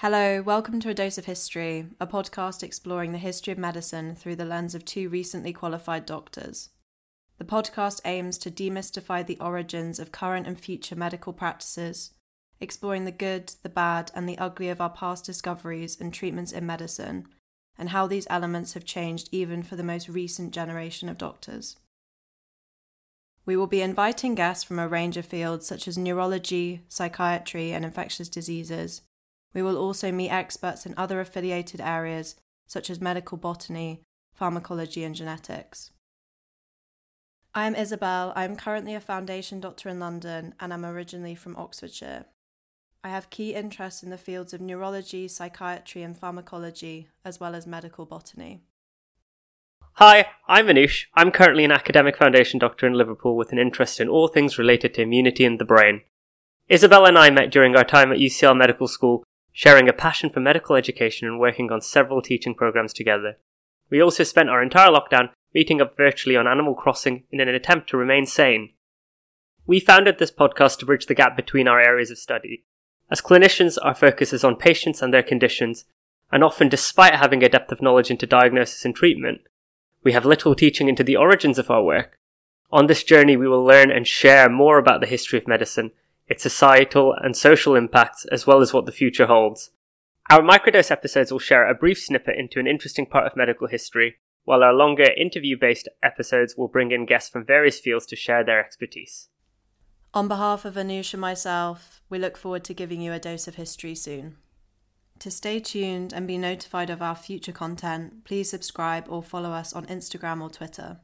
Hello, welcome to A Dose of History, a podcast exploring the history of medicine through the lens of two recently qualified doctors. The podcast aims to demystify the origins of current and future medical practices, exploring the good, the bad, and the ugly of our past discoveries and treatments in medicine, and how these elements have changed even for the most recent generation of doctors. We will be inviting guests from a range of fields such as neurology, psychiatry, and infectious diseases we will also meet experts in other affiliated areas such as medical botany, pharmacology, and genetics. I am Isabel. I am currently a foundation doctor in London and I am originally from Oxfordshire. I have key interests in the fields of neurology, psychiatry, and pharmacology, as well as medical botany. Hi, I'm Anush. I'm currently an academic foundation doctor in Liverpool with an interest in all things related to immunity and the brain. Isabel and I met during our time at UCL Medical School sharing a passion for medical education and working on several teaching programs together. We also spent our entire lockdown meeting up virtually on Animal Crossing in an attempt to remain sane. We founded this podcast to bridge the gap between our areas of study. As clinicians, our focus is on patients and their conditions, and often despite having a depth of knowledge into diagnosis and treatment, we have little teaching into the origins of our work. On this journey, we will learn and share more about the history of medicine its societal and social impacts, as well as what the future holds. Our microdose episodes will share a brief snippet into an interesting part of medical history, while our longer interview based episodes will bring in guests from various fields to share their expertise. On behalf of Anush and myself, we look forward to giving you a dose of history soon. To stay tuned and be notified of our future content, please subscribe or follow us on Instagram or Twitter.